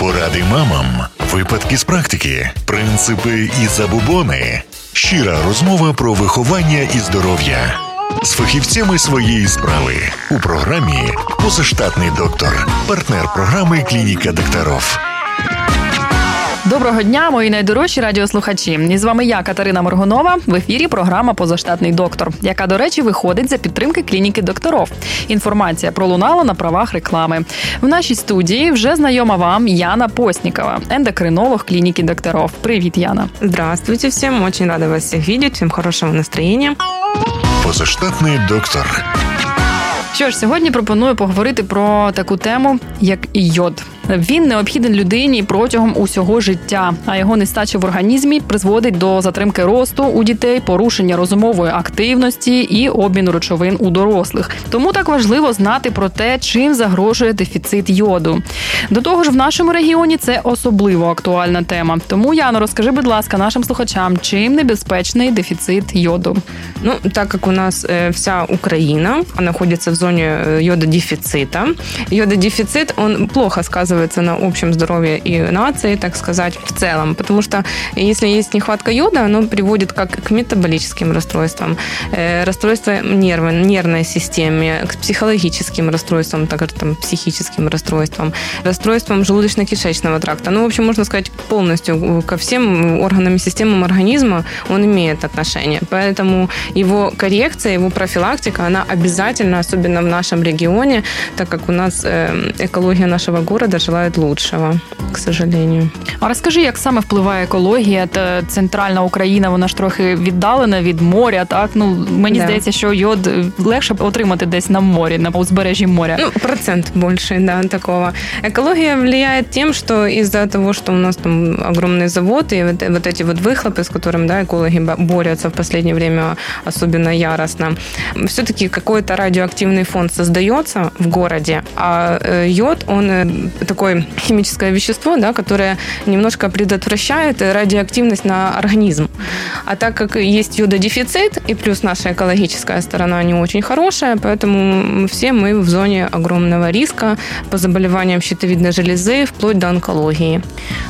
Поради мамам, випадки з практики, принципи і забубони. Щира розмова про виховання і здоров'я з фахівцями своєї справи у програмі Позаштатний доктор, партнер програми Клініка докторов. Доброго дня, мої найдорожчі радіослухачі. І з вами я, Катерина Моргунова. В ефірі програма Позаштатний доктор, яка, до речі, виходить за підтримки клініки докторов. Інформація пролунала на правах реклами. В нашій студії вже знайома вам Яна Постнікова, ендокринолог клініки докторов. Привіт, Яна. Здравствуйте всем. Очень рада вас всех видеть. Всем хорошего настроения. Позаштатний доктор. Що ж, сьогодні пропоную поговорити про таку тему, як йод. Він необхіден людині протягом усього життя, а його нестача в організмі призводить до затримки росту у дітей, порушення розумової активності і обміну речовин у дорослих. Тому так важливо знати про те, чим загрожує дефіцит йоду. До того ж, в нашому регіоні це особливо актуальна тема. Тому Яно, розкажи, будь ласка, нашим слухачам, чим небезпечний дефіцит йоду. Ну, так как у нас э, вся Украина находится в зоне э, йододефицита, йододефицит, он плохо сказывается На общем здоровье и нации, так сказать, в целом. Потому что если есть нехватка йода, оно приводит как к метаболическим расстройствам, э, расстройствам нервы, нервной системе, к психологическим расстройствам, так там, психическим расстройствам, расстройствам желудочно-кишечного тракта. Ну, в общем, можно сказать, полностью ко всем органам и системам организма он имеет отношение. Поэтому его коррекция, его профилактика, она обязательно, особенно в нашем регионе, так как у нас э, экология нашего города желает лучшего, к сожалению. А розкажи, як саме впливає екологія та центральна Україна, вона ж трохи віддалена від моря. Так ну мені Да. здається, що йод легше отримати десь на морі, на узбережжі моря. Ну, процент больше, да, такого. Экология влияет тем, что из-за того, что у нас там огромные заводы и вот, вот эти вот выхлопы, с которыми, да, экологи бо- борются в последнее время особенно яростно, все-таки какой-то радиоактивный фонд создается в городе, а э, йод, он э, такое химическое вещество, да, которое немножко предотвращает радиоактивность на организм. А так как есть йододефицит, и плюс наша экологическая сторона не очень хорошая, поэтому все мы в зоне огромного риска по заболеваниям щитовидной железы, вплоть до онкологии.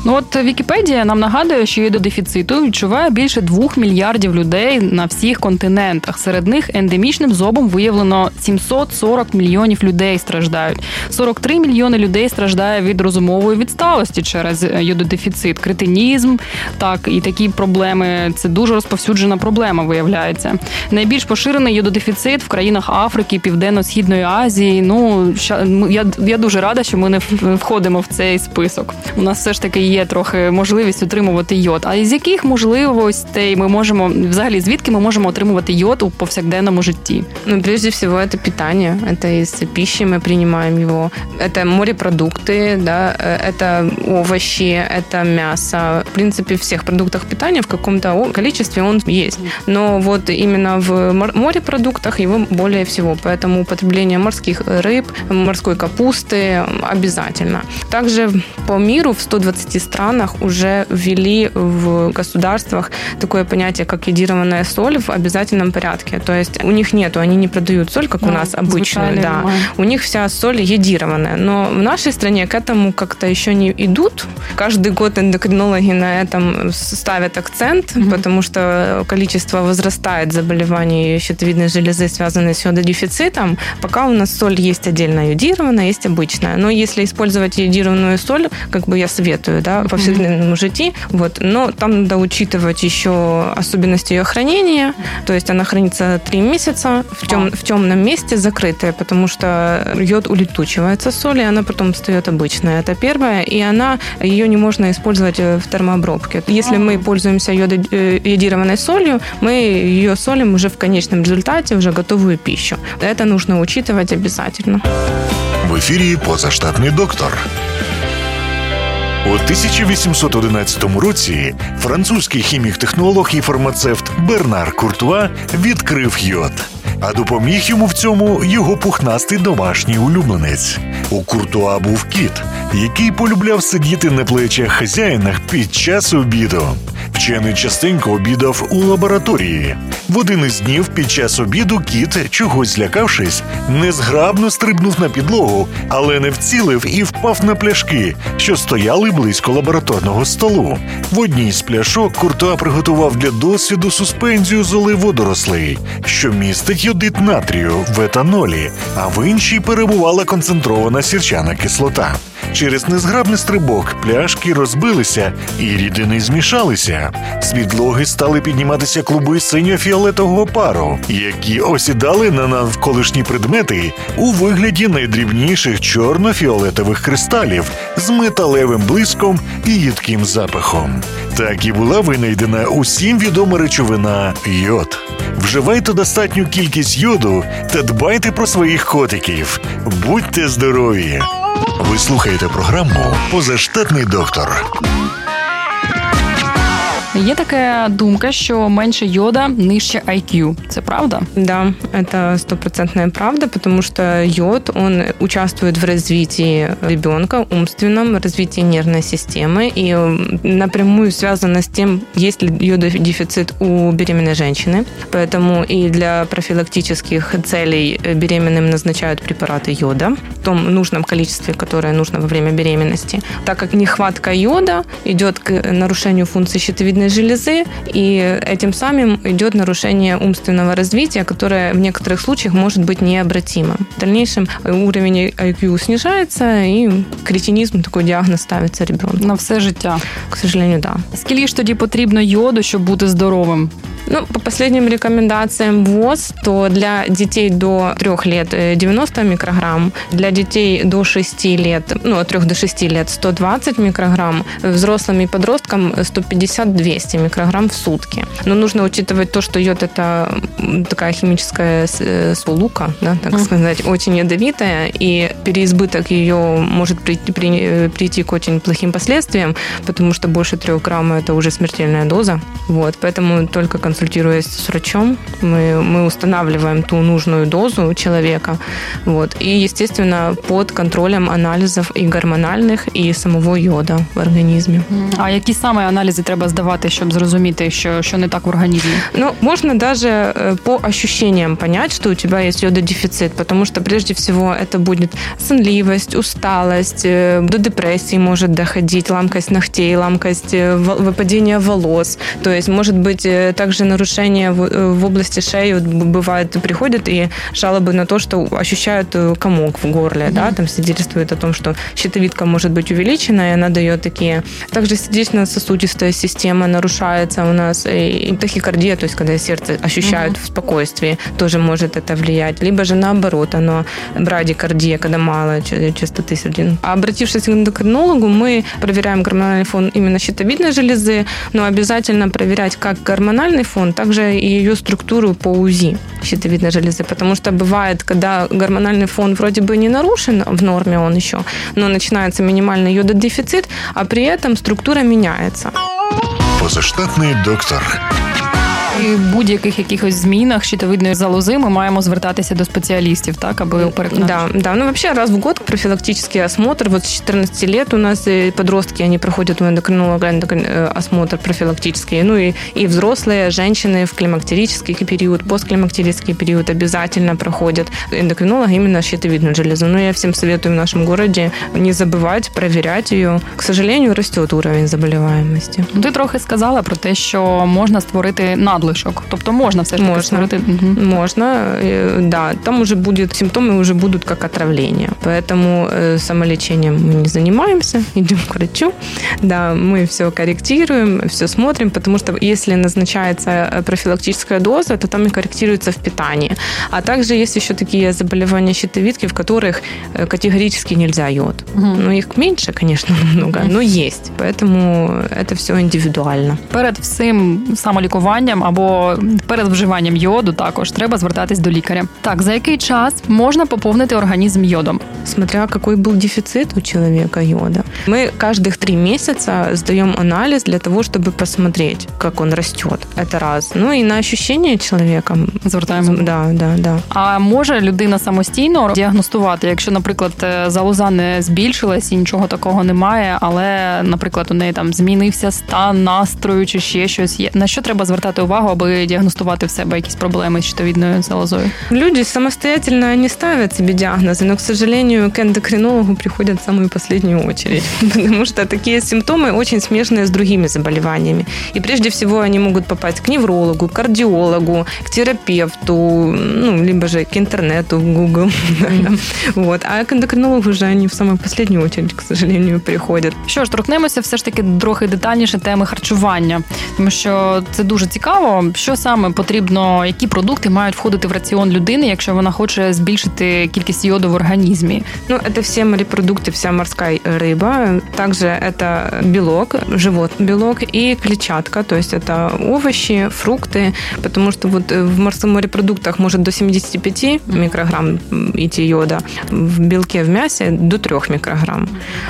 Ну от Вікіпедія нам нагадує, що йододефіциту відчуває більше двох мільярдів людей на всіх континентах. Серед них ендемічним зобом виявлено 740 мільйонів людей страждають. 43 мільйони людей страждає від розумової відсталості через йододефіцит, кретинізм. Так і такі проблеми. Це дуже розповсюджена проблема, виявляється. Найбільш поширений йододефіцит в країнах Африки, Південно-Східної Азії. Ну ща- м- я, я дуже рада, що ми не в- входимо в цей список. У нас все ж таки є трохи можливість отримувати йод. А із яких можливостей ми можемо взагалі звідки ми можемо отримувати йод у повсякденному житті? Ну, прежде всего, это питание, это из пищи мы принимаем его, это морепродукты, да, э, это овощи, это мясо. В принципе, в всех продуктах питания в каком-то О- количестве он есть. Но вот именно в мор- морепродуктах его более всего, поэтому употребление морских рыб, морской капусты обязательно. Также по миру в 120 странах уже ввели в государствах такое понятие, как йодированная соль в обязательном порядке. То есть у них нету, они не продают соль, как у Да, нас обычную, да. У них вся соль йодированная. Но в нашей стране к этому как-то еще не идут. Каждый год эндокринологи на этом ставят акцент, Мгм. потому что количество возрастает заболеваний щитовидной железы, связанных с йододефицитом. Пока у нас соль есть отдельно йодированная, есть обычная. Но если использовать йодированную соль, как бы я советую, да, в повседневном житті, вот, но там надо учитывать еще особенности ее хранения. То есть она хранится три месяца в, тем, в темном месте закрытая, потому что йод улетучивается с соли, и она потом встает обычная. Это первое. И она, ее не можно использовать в термообробке. Если мы пользуемся йодо- йодированной солью, мы ее солим уже в конечном результате, уже готовую пищу. Это нужно учитывать обязательно. В ефірі Позаштатний доктор. У 1811 році французький хімік-технолог і фармацевт Бернар Куртуа відкрив йод. А допоміг йому в цьому його пухнастий домашній улюбленець. У Куртуа був кіт, який полюбляв сидіти на плечах хазяїнах під час обіду. Вчений частенько обідав у лабораторії. В один із днів під час обіду кіт, чогось злякавшись, незграбно стрибнув на підлогу, але не вцілив і впав на пляшки, що стояли близько лабораторного столу. В одній з пляшок Куртуа приготував для досвіду суспензію з олей водорослей, що містить йодит натрію в етанолі, а в іншій перебувала концентрована сірчана кислота. Через незграбний стрибок пляшки розбилися і рідини змішалися. З підлоги стали підніматися клуби синьо-фіолетового пару, які осідали на навколишні предмети у вигляді найдрібніших чорно-фіолетових кристалів з металевим блиском і їдким запахом. Так і була винайдена усім відома речовина йод. Вживайте достатню кількість йоду та дбайте про своїх котиків. Будьте здорові! Ви слухаєте програму Позаштатний доктор. Є така думка, що менше йода нижче IQ. Це правда? Да, это стопроцентная правда, потому что йод, он участвует в развитии ребенка, умственном развитии нервной системы и напрямую связано с тем, есть ли йододефицит у беременной женщины. Поэтому и для профилактических целей беременным назначают препараты йода том нужном количестве, которое нужно во время беременности. Так как нехватка йода идет к нарушению функции щитовидной железы, и этим самым идет нарушение умственного развития, которое в некоторых случаях может быть необратимым. В дальнейшем уровень IQ снижается, и кретинизм такой диагноз ставится ребенку. На все життя. К сожалению, да. Скільки ж тоді потрібно йоду, щоб бути здоровим? Ну, по последним рекомендациям ВОЗ, то для детей до 3 лет 90 микрограмм, для детей до 6 лет, ну, от 3 до 6 лет 120 микрограмм, взрослым и подросткам 150-200 микрограмм в сутки. Но нужно учитывать то, что йод – это такая химическая сполука, да, так uh-huh. сказать, очень ядовитая, и переизбыток ее может прийти, при, прийти к очень плохим последствиям, потому что больше 3 грамм – это уже смертельная доза. Вот, поэтому только консультируясь с врачом, мы, мы устанавливаем ту нужную дозу у человека. Вот. И, естественно, под контролем анализов и гормональных, и самого йода в організмі. А які саме аналізи треба здавати, щоб зрозуміти, що, що не так в організмі? Ну, можно даже по ощущениям понять, что у тебя есть йододефицит, потому что прежде всего это будет сонливость, усталость, до депрессии может доходить, ламкость ногтей, ламкость выпадение волос. То есть может быть также нарушение в, в области шеи. Вот бывает, приходят и жалобы на то, что ощущают комок в горле, mm-hmm. да, там свидетельствует о том, что щитовидка может быть увеличена, и она дает такие. Также сердечно-сосудистая система нарушается у нас, и тахикардия, то есть когда сердце ощущают mm-hmm. в спокойствии, тоже может это влиять. Либо же наоборот, оно брадикардия, когда мало частоты сердец. А обратившись к эндокринологу, мы проверяем гормональный фон именно щитовидной железы, но обязательно проверять как гормональный фон, также и ее структуру по УЗИ щитовидной железы, потому что бывает, когда гормональный фон вроде бы не нарушен, в норме он еще, но начинается минимальный йододефицит, а при этом структура меняется. Позаштатний доктор. При будь-яких якихось змінах щитовидної залози ми маємо звертатися до спеціалістів, так, аби переконатися. Да, да. Ну, вообще раз в год профилактический осмотр. Вот с 14 лет у нас подростки, они проходят у эндокринолога осмотр профилактический. Ну и, и взрослые, женщины в климактерический период, постклимактерический период обязательно проходят эндокринолога именно щитовидную железу. Но я всем советую в нашем городе не забывать проверять ее. К сожалению, растет уровень заболеваемости. Ти трохи сказала про те, що можна створити надлишок. Тобто можна все ж таки Можно. створити. Угу. Можно, э, да. Там уже будет, симптомы уже будут как отравление. Поэтому э, самолечением мы не занимаемся, идем к врачу. Да, мы все корректируем, все смотрим, потому что если назначается профилактическая доза, то там и корректируется в питании. А также есть еще такие заболевания щитовидки, в которых категорически нельзя йод. Угу. Ну, их меньше, конечно, много, но есть. Поэтому это все индивидуально. Перед всім самолікуванням або перед вживанням йоду також треба звертатись до лікаря. Так, за який час можна поповнити організм йодом? Смотря какой был дефицит у человека йода. Мы каждых три месяца сдаем анализ для того, чтобы посмотреть, как он растет. Это раз. Ну и на ощущение человека. Звертаємо. Да, да, да. А може людина самостійно діагностувати, якщо, наприклад, е, залоза не збільшилась і нічого такого немає, але, наприклад, у неї там змінився стан настрою чи ще щось. Є на що треба звертати увагу, аби діагностувати в себе якісь проблеми з щитовідною залозою? Люди самостоятельно не ставят себе диагнозы, но, к сожалению, к эндокринологу приходят в самую последнюю очередь, потому что такие симптомы очень смежные с другими заболеваниями. И прежде всего они могут попасть к неврологу, к кардиологу, к терапевту, ну, либо же к интернету, в Google. Вот. А к эндокринологу уже они в самую последнюю очередь, к сожалению, приходят. Що ж, торкнемося все ж таки трохи детальніше теми харчування, тому що це дуже цікаво. Що саме потрібно, які продукти мають входити в раціон людини, якщо вона хоче збільшити кількість йоду в організмі? Ну, это все морепродукты, вся морская рыба. Также это белок, живот белок и клетчатка, то есть это овощи, фрукты, потому что вот в морских морепродуктах может до 75 микрограмм идти йода, в белке в мясе до 3 микрограмм,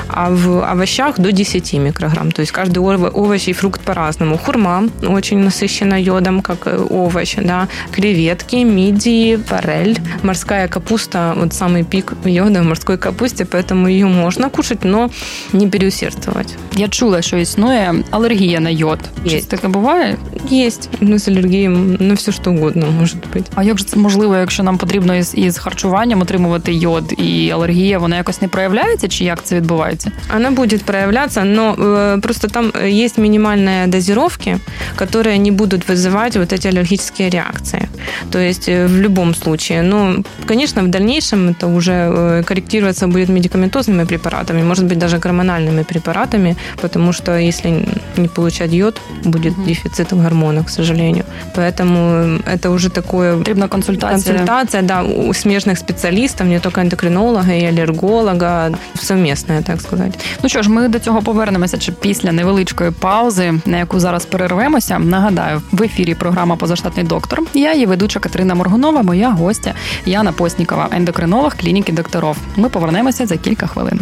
а в овощах до 10 микрограмм. То есть каждый овощ и фрукт по-разному. Хурма очень насыщена йодом, как овощ, да, креветки, мидии, форель, морская капуста, вот самый пик йода в морской капусте, поэтому ее можно кушать, но не переусердствовать. Я чула, що існує алергія на йод. Є. Щось таке буває? Есть, ну, с аллергией на все что угодно может быть. А як же це можливо, якщо нам потрібно із, із харчуванням отримувати йод і алергія, вона якось не проявляється, чи як це відбувається? Она будет проявляться, но э, просто там есть минимальные дозировки, которые не будут вызывать вот эти аллергические реакции. То есть э, в любом случае. Ну, конечно, в дальнейшем это уже э, корректироваться будет медикаментозными препаратами, может быть, даже гормональными препаратами, потому что если не получать йод, будет Мгм. дефицит гормонов, к сожалению. Поэтому это уже такое Потрібна консультація. консультация, да, у смежных специалистов, не только эндокринолога и аллерголога, совместная, так сказать. Ну що ж, ми до цього повернемося чи після невеличкої паузи, на яку зараз перервемося. Нагадаю, в ефірі програма Позаштатний доктор. Я її ведуча Катерина Моргунова, моя гостя Яна Постнікова, ендокринолог клініки докторов. Ми повернемося за кілька хвилин.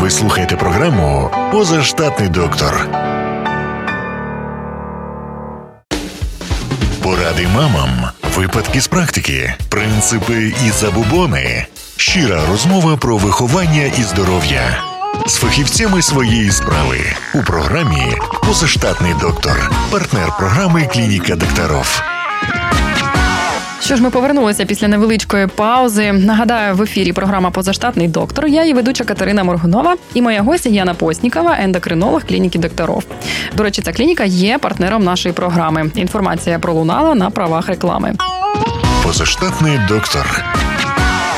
Ви слухаєте програму Позаштатний доктор. Поради мамам, випадки з практики, принципи і забубони. Щира розмова про виховання і здоров'я з фахівцями своєї справи у програмі Позаштатний доктор, партнер програми Клініка докторов. Що ж, ми повернулися після невеличкої паузи. Нагадаю, в ефірі програма Позаштатний доктор. Я її ведуча Катерина Моргунова і моя гостя Яна Постнікова, ендокринолог клініки докторов. До речі, ця клініка є партнером нашої програми. Інформація пролунала на правах реклами. Позаштатний доктор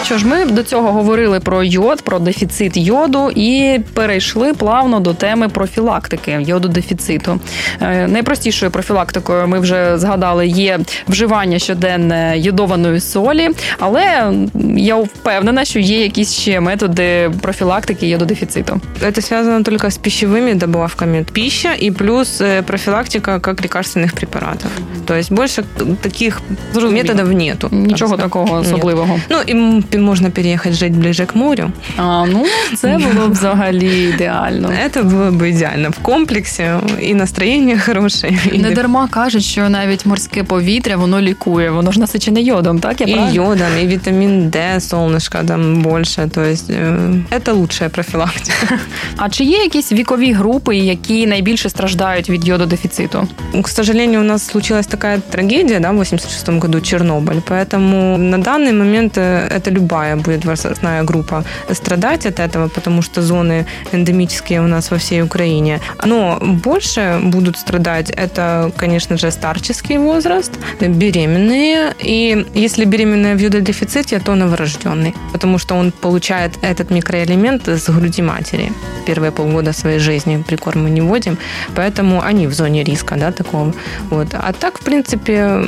Що ж, ми до цього говорили про йод, про дефіцит йоду і перейшли плавно до теми профілактики йододефіциту. Е, Найпростішою профілактикою ми вже згадали є вживання щоденне йодованої солі, але я впевнена, що є якісь ще методи профілактики йододефіциту. Это связано только с пищевыми добавками. Пища и плюс э, профилактика как лекарственных препаратов. То есть больше таких Зрозуміло. методов нету. Нічого так сказать. такого Нет. особливого. Ну, и м, пи- можно переехать жить ближе к морю. А ну це було б взагалі ідеально. Это было бы идеально. В комплексе и настроение хорошее. И, Не дарма кажуть, що навіть морське повітря воно лікує, воно ж насичене йодом, так? Я и правильно? йодом, и витамин D, солнышко там больше. То есть э, это лучшая профилактика. А чи є якісь вікові групи, які найбільше страждають від йододефіциту? К сожалению, у нас случилась такая трагедия, да, в 86 году Чернобыль, поэтому на данный момент э, это любая будет возрастная группа страдать от этого, потому что зоны эндемические у нас во всей Украине. Но больше будут страдать это, конечно же, старческий возраст, беременные, и если беременная в йододефиците, то новорожденный, потому что он получает этот микроэлемент с груди матери первые полгода своей жизни прикорм мы не вводим, поэтому они в зоне риска, да, такого. Вот. А так, в принципе,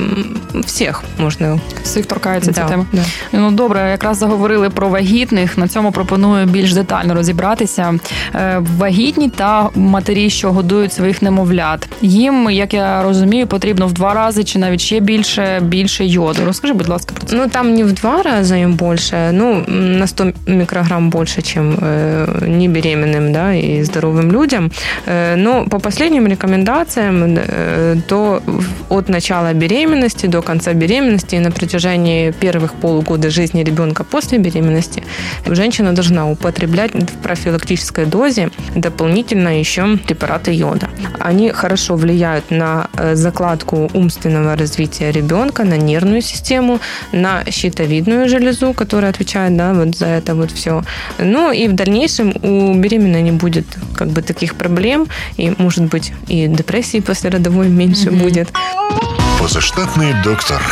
всех можно. Всіх торкається ця Да, тема. да. Ну добре, якраз якраз заговорили про вагітних. На цьому пропоную більш детально розібратися. Е, вагітні та матері, що годують своїх немовлят. Їм, як я розумію, потрібно в два рази чи навіть ще більше більше йоду. Розкажи, будь ласка, про це. Ну там не в два рази їм більше, ну на 100 мікрограм більше, ніж э, не беременним, да, і здоровим людям. Э, но по последним рекомендациям, э, то от начала беременности до конца беременности и на протяжении первых полугода жизни ребенка после беременности женщина должна употреблять в профилактической дозе дополнительно еще препараты йода. Они хорошо влияют на закладку умственного развития ребенка, на нервную систему, на щитовидную железу, которая отвечает да, вот за это вот все. Ну и в дальнейшем у беременной не будет как бы таких проблем, и может быть и депрессии послеродовой меньше mm-hmm. будет. Позаштатний доктор.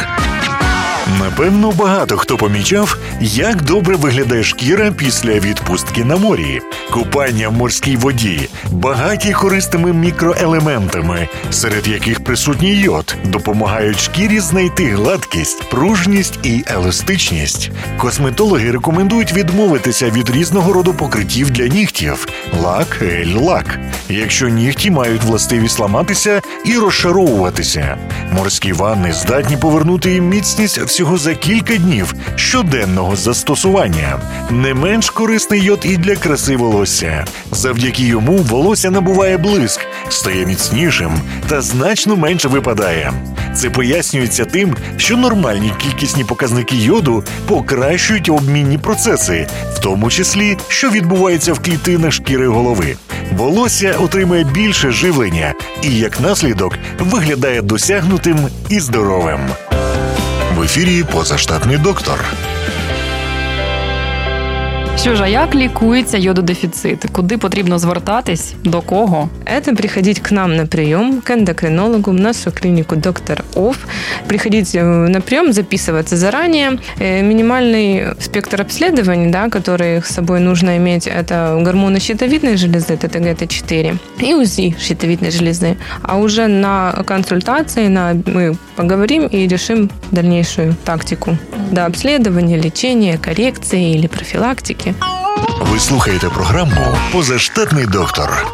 Напевно, багато хто помічав, як добре виглядає шкіра після відпустки на морі, купання в морській воді, багаті корисними мікроелементами, серед яких присутній йод, допомагають шкірі знайти гладкість, пружність і еластичність. Косметологи рекомендують відмовитися від різного роду покриттів для нігтів лак, гель, лак, якщо нігті мають властивість ламатися і розшаровуватися. Морські ванни здатні повернути їм міцність всього за кілька днів щоденного застосування. Не менш корисний йод і для краси волосся. Завдяки йому волосся набуває блиск, стає міцнішим та значно менше випадає. Це пояснюється тим, що нормальні кількісні показники йоду покращують обмінні процеси, в тому числі що відбувається в клітинах шкіри голови. Волосся отримує більше живлення і, як наслідок, виглядає досягнутим і здоровим. В ефірі «Позаштатный доктор. Що ж, а як лікується йододефіцит? Куди потрібно звертатись? До кого? Это приходить к нам на прием, к эндокринологу, в нашу клинику доктор Оф. Приходить э, на прием, записываться заранее. Э, минимальный спектр обследований, да, который с собой нужно иметь, это гормоны щитовидной железы, ТТГ-Т4, и УЗИ щитовидной железы. А уже на консультации на, мы поговорим и решим дальнейшую тактику. Да, обследования, лечения, коррекции или профилактики. Ви слухаєте програму Позаштатний доктор.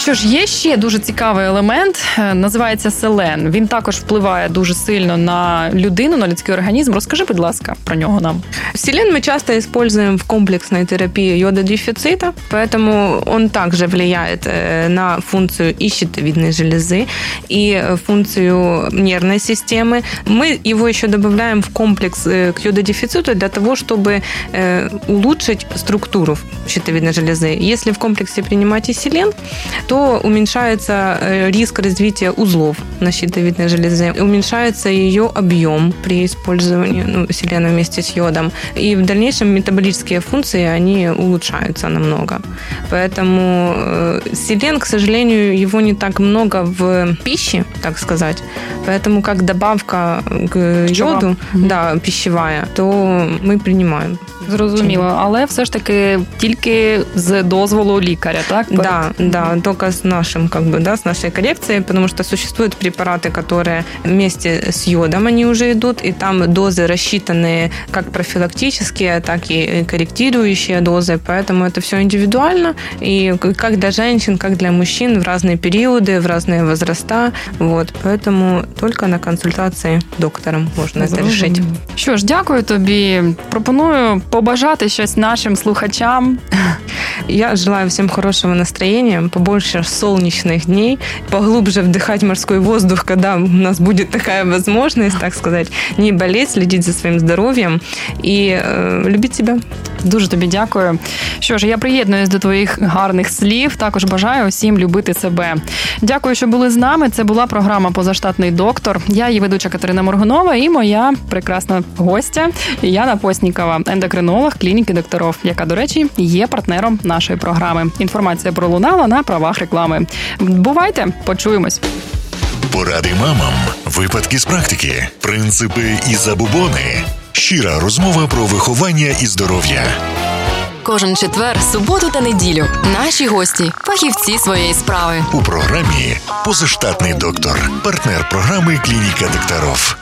Що ж, є ще дуже цікавий елемент, е, називається селен. Він також впливає дуже сильно на людину, на людський організм. Розкажи, будь ласка, про нього нам. Селен мы часто используем в комплексной терапии йододефицита, поэтому он также влияет э, на функцию и щитовидной железы, и функцию нервной системы. Мы его еще добавляем в комплекс э, к йододефициту для того, чтобы э, улучшить структуру щитовидной железы. Если в комплексе принимать и селен, то уменьшается э, риск развития узлов на щитовидной железе, уменьшается ее объем при использовании ну, селена вместе с йодом. И в дальнейшем метаболические функции, они улучшаются намного. Поэтому э, селен, к сожалению, его не так много в пище, так сказать. Поэтому как добавка к йоду, mm-hmm. да, пищевая, то мы принимаем. Зрозуміло, але все ж таки тільки з дозволу лікаря, так? Да, да, только с нашим, как бы, да, с нашей коррекцией, потому что существуют препараты, которые вместе с йодом они уже идут, и там дозы рассчитаны как профилактические, так и корректирующие дозы, поэтому это все индивидуально, и как для женщин, как для мужчин в разные периоды, в разные возраста, вот, поэтому только на консультации доктором можна це рішити. Що ж, дякую тобі. Пропоную побажати щось нашим слухачам. Я желаю всем хорошего настроения, побольше солнечных дней, поглубже вдыхать морской воздух, когда у нас будет такая возможность, так сказать, не болеть, следить за своим здоров'ям і е, любіть себе. Дуже тобі дякую. Що ж, я приєднуюсь до твоїх гарних слів. Також бажаю усім любити себе. Дякую, що були з нами. Це була програма Позаштатний доктор. Я її ведуча Катерина Моргунова і моя прекрасна гостя Яна Поснікова, ендокринолог клініки докторов, яка, до речі, є партнером нашої програми. Інформація пролунала на правах реклами. Бувайте, почуємось. Поради мамам, випадки з практики, принципи і забубони. Щира розмова про виховання і здоров'я. Кожен четвер, суботу та неділю. Наші гості, фахівці своєї справи. У програмі Позаштатний доктор, партнер програми Клініка докторов.